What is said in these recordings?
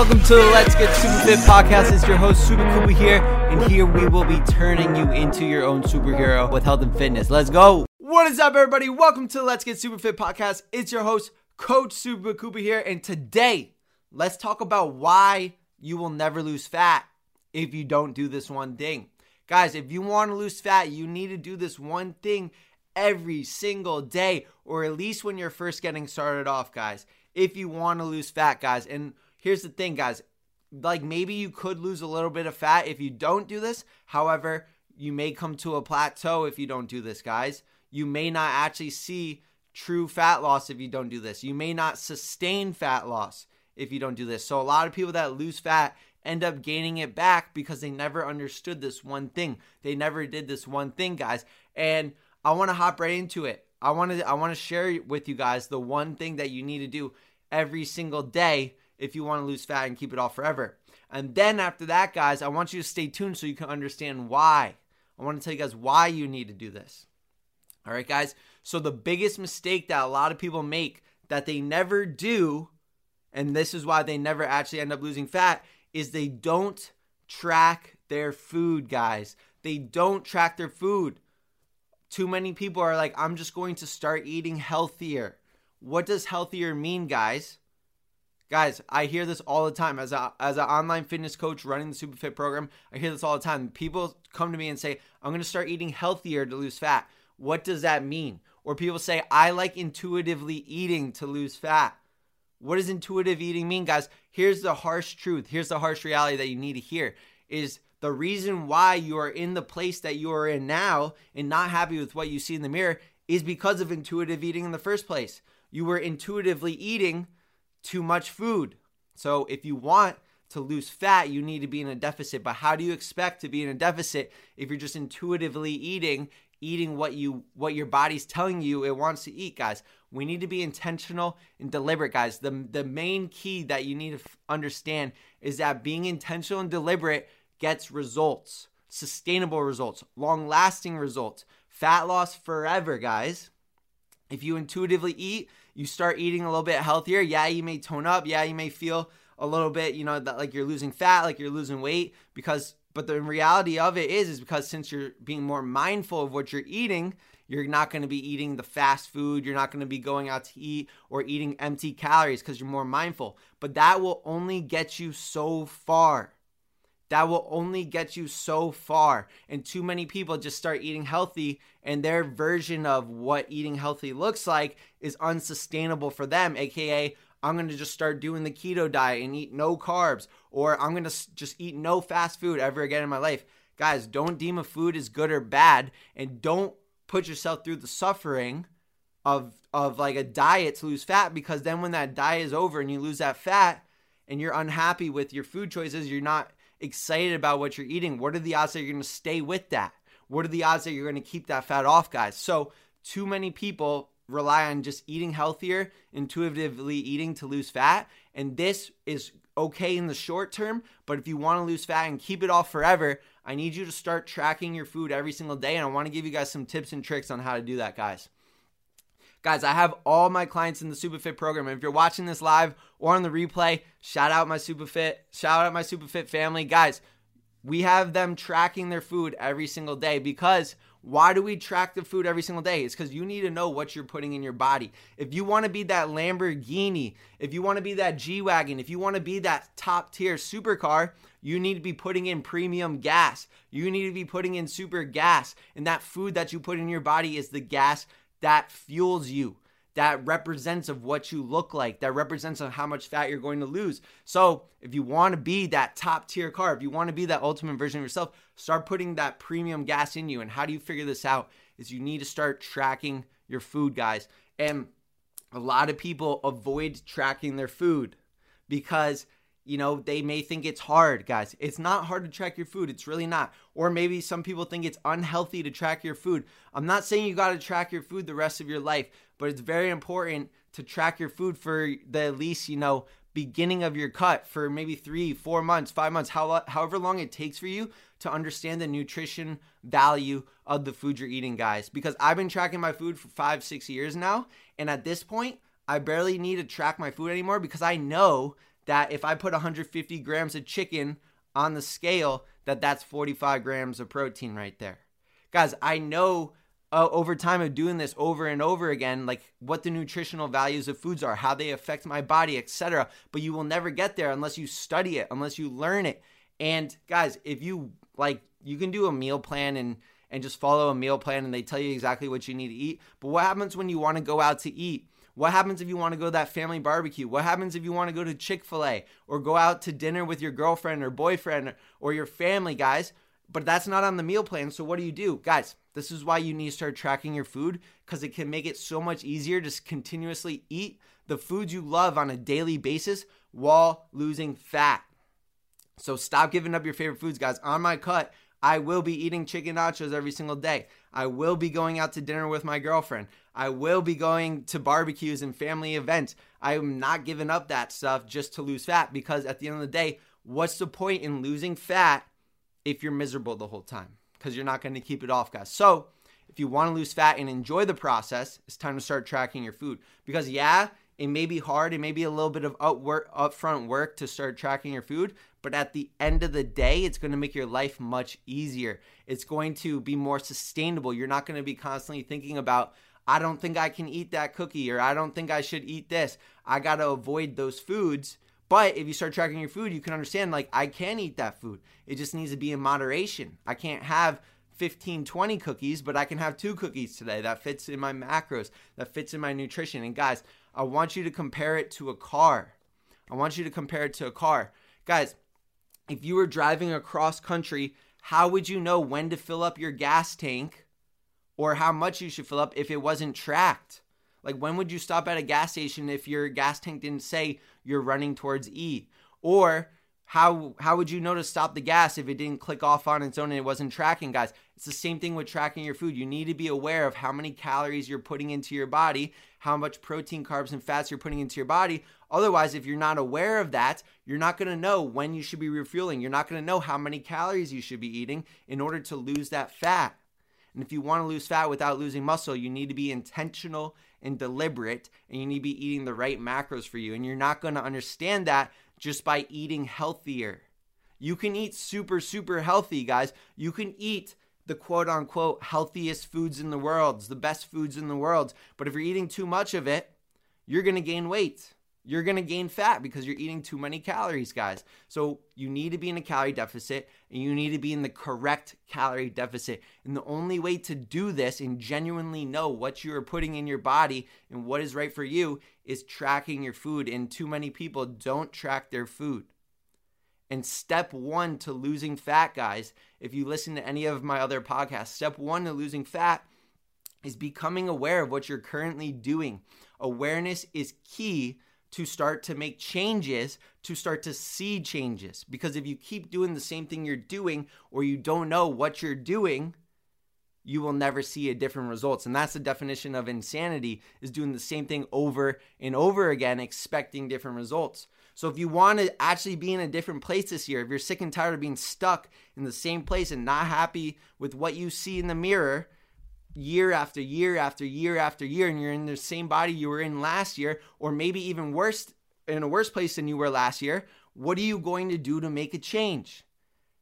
Welcome to the Let's Get Super Fit podcast. It's your host, Super Kuba here, and here we will be turning you into your own superhero with health and fitness. Let's go. What is up, everybody? Welcome to the Let's Get Super Fit podcast. It's your host, Coach Super Kuba here, and today, let's talk about why you will never lose fat if you don't do this one thing. Guys, if you want to lose fat, you need to do this one thing every single day, or at least when you're first getting started off, guys. If you want to lose fat, guys. And here's the thing, guys. Like maybe you could lose a little bit of fat if you don't do this. However, you may come to a plateau if you don't do this, guys. You may not actually see true fat loss if you don't do this. You may not sustain fat loss if you don't do this. So a lot of people that lose fat end up gaining it back because they never understood this one thing. They never did this one thing, guys. And I want to hop right into it. I want to I want to share with you guys the one thing that you need to do every single day if you want to lose fat and keep it off forever. And then after that, guys, I want you to stay tuned so you can understand why. I want to tell you guys why you need to do this. All right, guys. So the biggest mistake that a lot of people make that they never do, and this is why they never actually end up losing fat, is they don't track their food, guys. They don't track their food. Too many people are like, I'm just going to start eating healthier. What does healthier mean, guys? Guys, I hear this all the time as a as an online fitness coach running the SuperFit program. I hear this all the time. People come to me and say, "I'm going to start eating healthier to lose fat." What does that mean? Or people say, "I like intuitively eating to lose fat." What does intuitive eating mean, guys? Here's the harsh truth. Here's the harsh reality that you need to hear is the reason why you are in the place that you are in now and not happy with what you see in the mirror is because of intuitive eating in the first place. You were intuitively eating too much food. So if you want to lose fat, you need to be in a deficit. But how do you expect to be in a deficit if you're just intuitively eating, eating what you what your body's telling you it wants to eat, guys? We need to be intentional and deliberate, guys. The the main key that you need to f- understand is that being intentional and deliberate gets results, sustainable results, long-lasting results, fat loss forever, guys. If you intuitively eat, you start eating a little bit healthier. Yeah, you may tone up. Yeah, you may feel a little bit, you know, that like you're losing fat, like you're losing weight because but the reality of it is is because since you're being more mindful of what you're eating, you're not going to be eating the fast food, you're not going to be going out to eat or eating empty calories because you're more mindful. But that will only get you so far that will only get you so far. And too many people just start eating healthy, and their version of what eating healthy looks like is unsustainable for them, aka, I'm gonna just start doing the keto diet and eat no carbs, or I'm gonna just eat no fast food ever again in my life. Guys, don't deem a food as good or bad, and don't put yourself through the suffering of of like a diet to lose fat because then when that diet is over and you lose that fat and you're unhappy with your food choices, you're not excited about what you're eating, what are the odds that you're going to stay with that? What are the odds that you're going to keep that fat off, guys? So, too many people rely on just eating healthier, intuitively eating to lose fat. And this is okay in the short term, but if you want to lose fat and keep it off forever, I need you to start tracking your food every single day. And I want to give you guys some tips and tricks on how to do that, guys. Guys, I have all my clients in the SuperFit program. And if you're watching this live or on the replay, shout out my SuperFit, shout out my SuperFit family. Guys, we have them tracking their food every single day because why do we track the food every single day? It's because you need to know what you're putting in your body. If you want to be that Lamborghini, if you want to be that G Wagon, if you want to be that top tier supercar, you need to be putting in premium gas. You need to be putting in super gas. And that food that you put in your body is the gas that fuels you that represents of what you look like that represents of how much fat you're going to lose. So if you want to be that top tier car if you want to be that ultimate version of yourself start putting that premium gas in you. And how do you figure this out? Is you need to start tracking your food guys. And a lot of people avoid tracking their food because you know, they may think it's hard, guys. It's not hard to track your food. It's really not. Or maybe some people think it's unhealthy to track your food. I'm not saying you got to track your food the rest of your life, but it's very important to track your food for the at least, you know, beginning of your cut for maybe three, four months, five months, how, however long it takes for you to understand the nutrition value of the food you're eating, guys. Because I've been tracking my food for five, six years now. And at this point, I barely need to track my food anymore because I know that if I put 150 grams of chicken on the scale, that that's 45 grams of protein right there. Guys, I know uh, over time of doing this over and over again, like what the nutritional values of foods are, how they affect my body, etc. But you will never get there unless you study it, unless you learn it. And guys, if you like, you can do a meal plan and and just follow a meal plan and they tell you exactly what you need to eat. But what happens when you want to go out to eat? What happens if you want to go to that family barbecue? What happens if you want to go to Chick fil A or go out to dinner with your girlfriend or boyfriend or your family, guys? But that's not on the meal plan. So what do you do? Guys, this is why you need to start tracking your food because it can make it so much easier to continuously eat the foods you love on a daily basis while losing fat. So stop giving up your favorite foods, guys. On my cut, I will be eating chicken nachos every single day. I will be going out to dinner with my girlfriend. I will be going to barbecues and family events. I am not giving up that stuff just to lose fat because at the end of the day, what's the point in losing fat if you're miserable the whole time? because you're not going to keep it off, guys. So, if you want to lose fat and enjoy the process, it's time to start tracking your food. Because, yeah, it may be hard, it may be a little bit of up work, upfront work to start tracking your food, but at the end of the day, it's going to make your life much easier. It's going to be more sustainable. You're not going to be constantly thinking about, I don't think I can eat that cookie, or I don't think I should eat this. I got to avoid those foods but if you start tracking your food, you can understand like I can eat that food. It just needs to be in moderation. I can't have 15, 20 cookies, but I can have two cookies today. That fits in my macros, that fits in my nutrition. And guys, I want you to compare it to a car. I want you to compare it to a car. Guys, if you were driving across country, how would you know when to fill up your gas tank or how much you should fill up if it wasn't tracked? Like, when would you stop at a gas station if your gas tank didn't say you're running towards E? Or how how would you know to stop the gas if it didn't click off on its own and it wasn't tracking, guys? It's the same thing with tracking your food. You need to be aware of how many calories you're putting into your body, how much protein, carbs, and fats you're putting into your body. Otherwise, if you're not aware of that, you're not going to know when you should be refueling. You're not going to know how many calories you should be eating in order to lose that fat. And if you want to lose fat without losing muscle, you need to be intentional and deliberate, and you need to be eating the right macros for you. And you're not going to understand that just by eating healthier. You can eat super, super healthy, guys. You can eat the quote unquote healthiest foods in the world, the best foods in the world. But if you're eating too much of it, you're going to gain weight you're going to gain fat because you're eating too many calories, guys. So you need to be in a calorie deficit and you need to be in the correct calorie deficit. And the only way to do this and genuinely know what you are putting in your body and what is right for you is tracking your food. And too many people don't track their food. And step one to losing fat, guys, if you listen to any of my other podcasts, step one to losing fat is becoming aware of what you're currently doing. Awareness is key to start to make changes, to start to see changes. Because if you keep doing the same thing you're doing or you don't know what you're doing, you will never see a different results. And that's the definition of insanity is doing the same thing over and over again expecting different results. So if you want to actually be in a different place this year, if you're sick and tired of being stuck in the same place and not happy with what you see in the mirror, year after year after year after year and you're in the same body you were in last year or maybe even worse in a worse place than you were last year what are you going to do to make a change?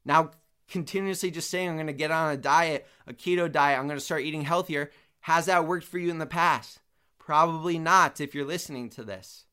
Now continuously just saying i'm going to get on a diet a keto diet i'm going to start eating healthier has that worked for you in the past? Probably not if you're listening to this.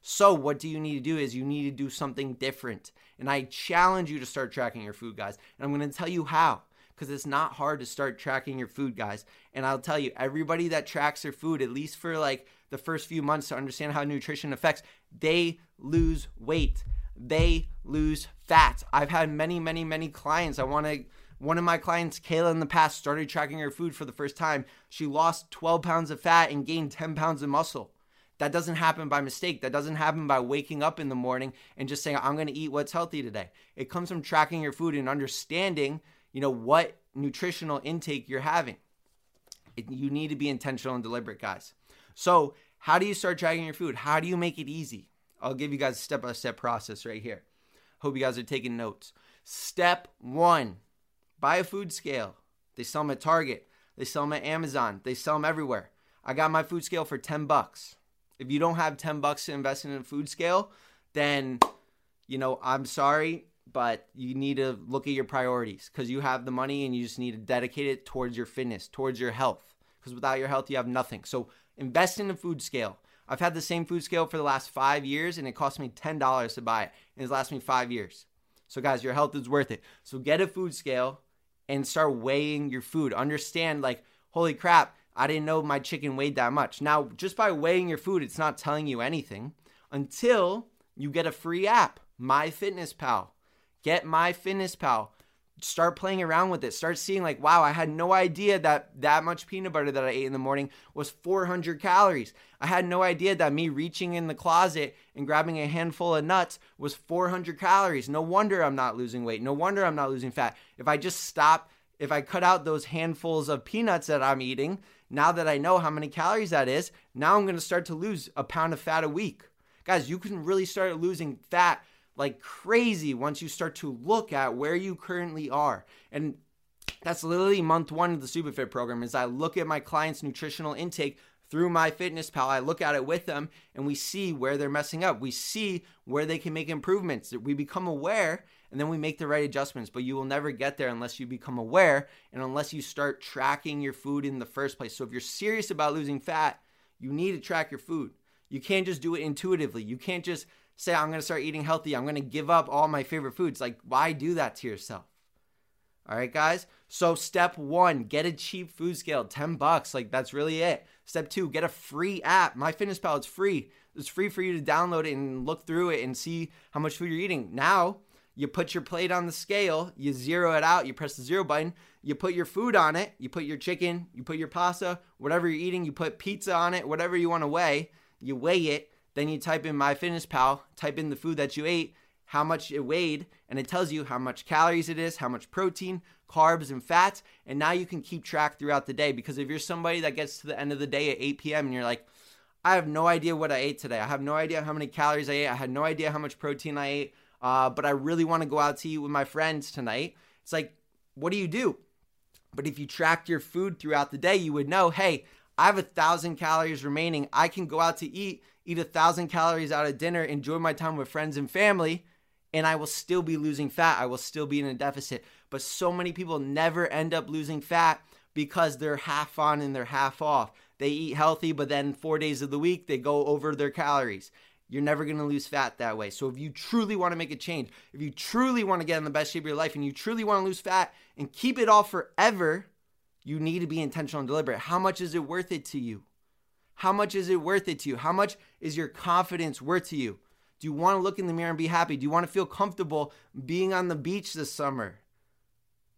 So what do you need to do is you need to do something different and i challenge you to start tracking your food guys and i'm going to tell you how because it's not hard to start tracking your food, guys. And I'll tell you, everybody that tracks their food, at least for like the first few months to understand how nutrition affects, they lose weight. They lose fat. I've had many, many, many clients. I want to. One of my clients, Kayla, in the past started tracking her food for the first time. She lost 12 pounds of fat and gained 10 pounds of muscle. That doesn't happen by mistake. That doesn't happen by waking up in the morning and just saying, I'm going to eat what's healthy today. It comes from tracking your food and understanding you know what nutritional intake you're having. It, you need to be intentional and deliberate, guys. So, how do you start tracking your food? How do you make it easy? I'll give you guys a step by step process right here. Hope you guys are taking notes. Step one buy a food scale. They sell them at Target, they sell them at Amazon, they sell them everywhere. I got my food scale for 10 bucks. If you don't have 10 bucks to invest in a food scale, then, you know, I'm sorry, but you need to look at your priorities because you have the money and you just need to dedicate it towards your fitness, towards your health. Because without your health, you have nothing. So invest in a food scale. I've had the same food scale for the last five years and it cost me $10 to buy it. And it's lasted me five years. So, guys, your health is worth it. So, get a food scale and start weighing your food. Understand, like, holy crap, I didn't know my chicken weighed that much. Now, just by weighing your food, it's not telling you anything until you get a free app, MyFitnessPal. Get MyFitnessPal. Start playing around with it. Start seeing, like, wow, I had no idea that that much peanut butter that I ate in the morning was 400 calories. I had no idea that me reaching in the closet and grabbing a handful of nuts was 400 calories. No wonder I'm not losing weight. No wonder I'm not losing fat. If I just stop, if I cut out those handfuls of peanuts that I'm eating, now that I know how many calories that is, now I'm going to start to lose a pound of fat a week. Guys, you can really start losing fat like crazy once you start to look at where you currently are. And that's literally month one of the Superfit program is I look at my clients' nutritional intake through MyFitnessPal. I look at it with them and we see where they're messing up. We see where they can make improvements. We become aware and then we make the right adjustments. But you will never get there unless you become aware and unless you start tracking your food in the first place. So if you're serious about losing fat, you need to track your food. You can't just do it intuitively. You can't just say, I'm going to start eating healthy. I'm going to give up all my favorite foods. Like, why do that to yourself? All right, guys. So, step one, get a cheap food scale, 10 bucks. Like, that's really it. Step two, get a free app. MyFitnessPal, it's free. It's free for you to download it and look through it and see how much food you're eating. Now, you put your plate on the scale, you zero it out, you press the zero button, you put your food on it, you put your chicken, you put your pasta, whatever you're eating, you put pizza on it, whatever you want to weigh, you weigh it, then you type in MyFitnessPal, type in the food that you ate, how much it weighed, and it tells you how much calories it is, how much protein, carbs, and fats. And now you can keep track throughout the day because if you're somebody that gets to the end of the day at 8 p.m. and you're like, I have no idea what I ate today. I have no idea how many calories I ate. I had no idea how much protein I ate uh, but I really want to go out to eat with my friends tonight. It's like, what do you do? But if you tracked your food throughout the day, you would know, hey, I have a thousand calories remaining. I can go out to eat, eat a thousand calories out of dinner, enjoy my time with friends and family, and I will still be losing fat. I will still be in a deficit. But so many people never end up losing fat because they're half on and they're half off. They eat healthy, but then four days of the week, they go over their calories. You're never to lose fat that way. So if you truly want to make a change, if you truly want to get in the best shape of your life and you truly want to lose fat and keep it off forever, you need to be intentional and deliberate. How much is it worth it to you? How much is it worth it to you? How much is your confidence worth to you? Do you want to look in the mirror and be happy? Do you want to feel comfortable being on the beach this summer?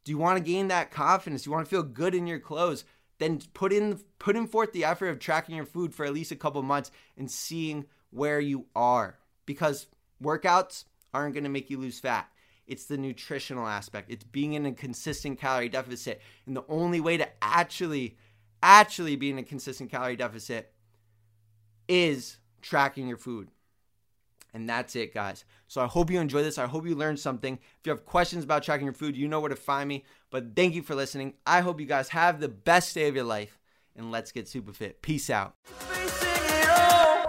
Do you want to gain that confidence? Do you want to feel good in your clothes? Then put in put in forth the effort of tracking your food for at least a couple months and seeing where you are because workouts aren't going to make you lose fat. It's the nutritional aspect. It's being in a consistent calorie deficit. And the only way to actually actually be in a consistent calorie deficit is tracking your food. And that's it, guys. So I hope you enjoy this. I hope you learned something. If you have questions about tracking your food, you know where to find me. But thank you for listening. I hope you guys have the best day of your life. And let's get super fit. Peace out.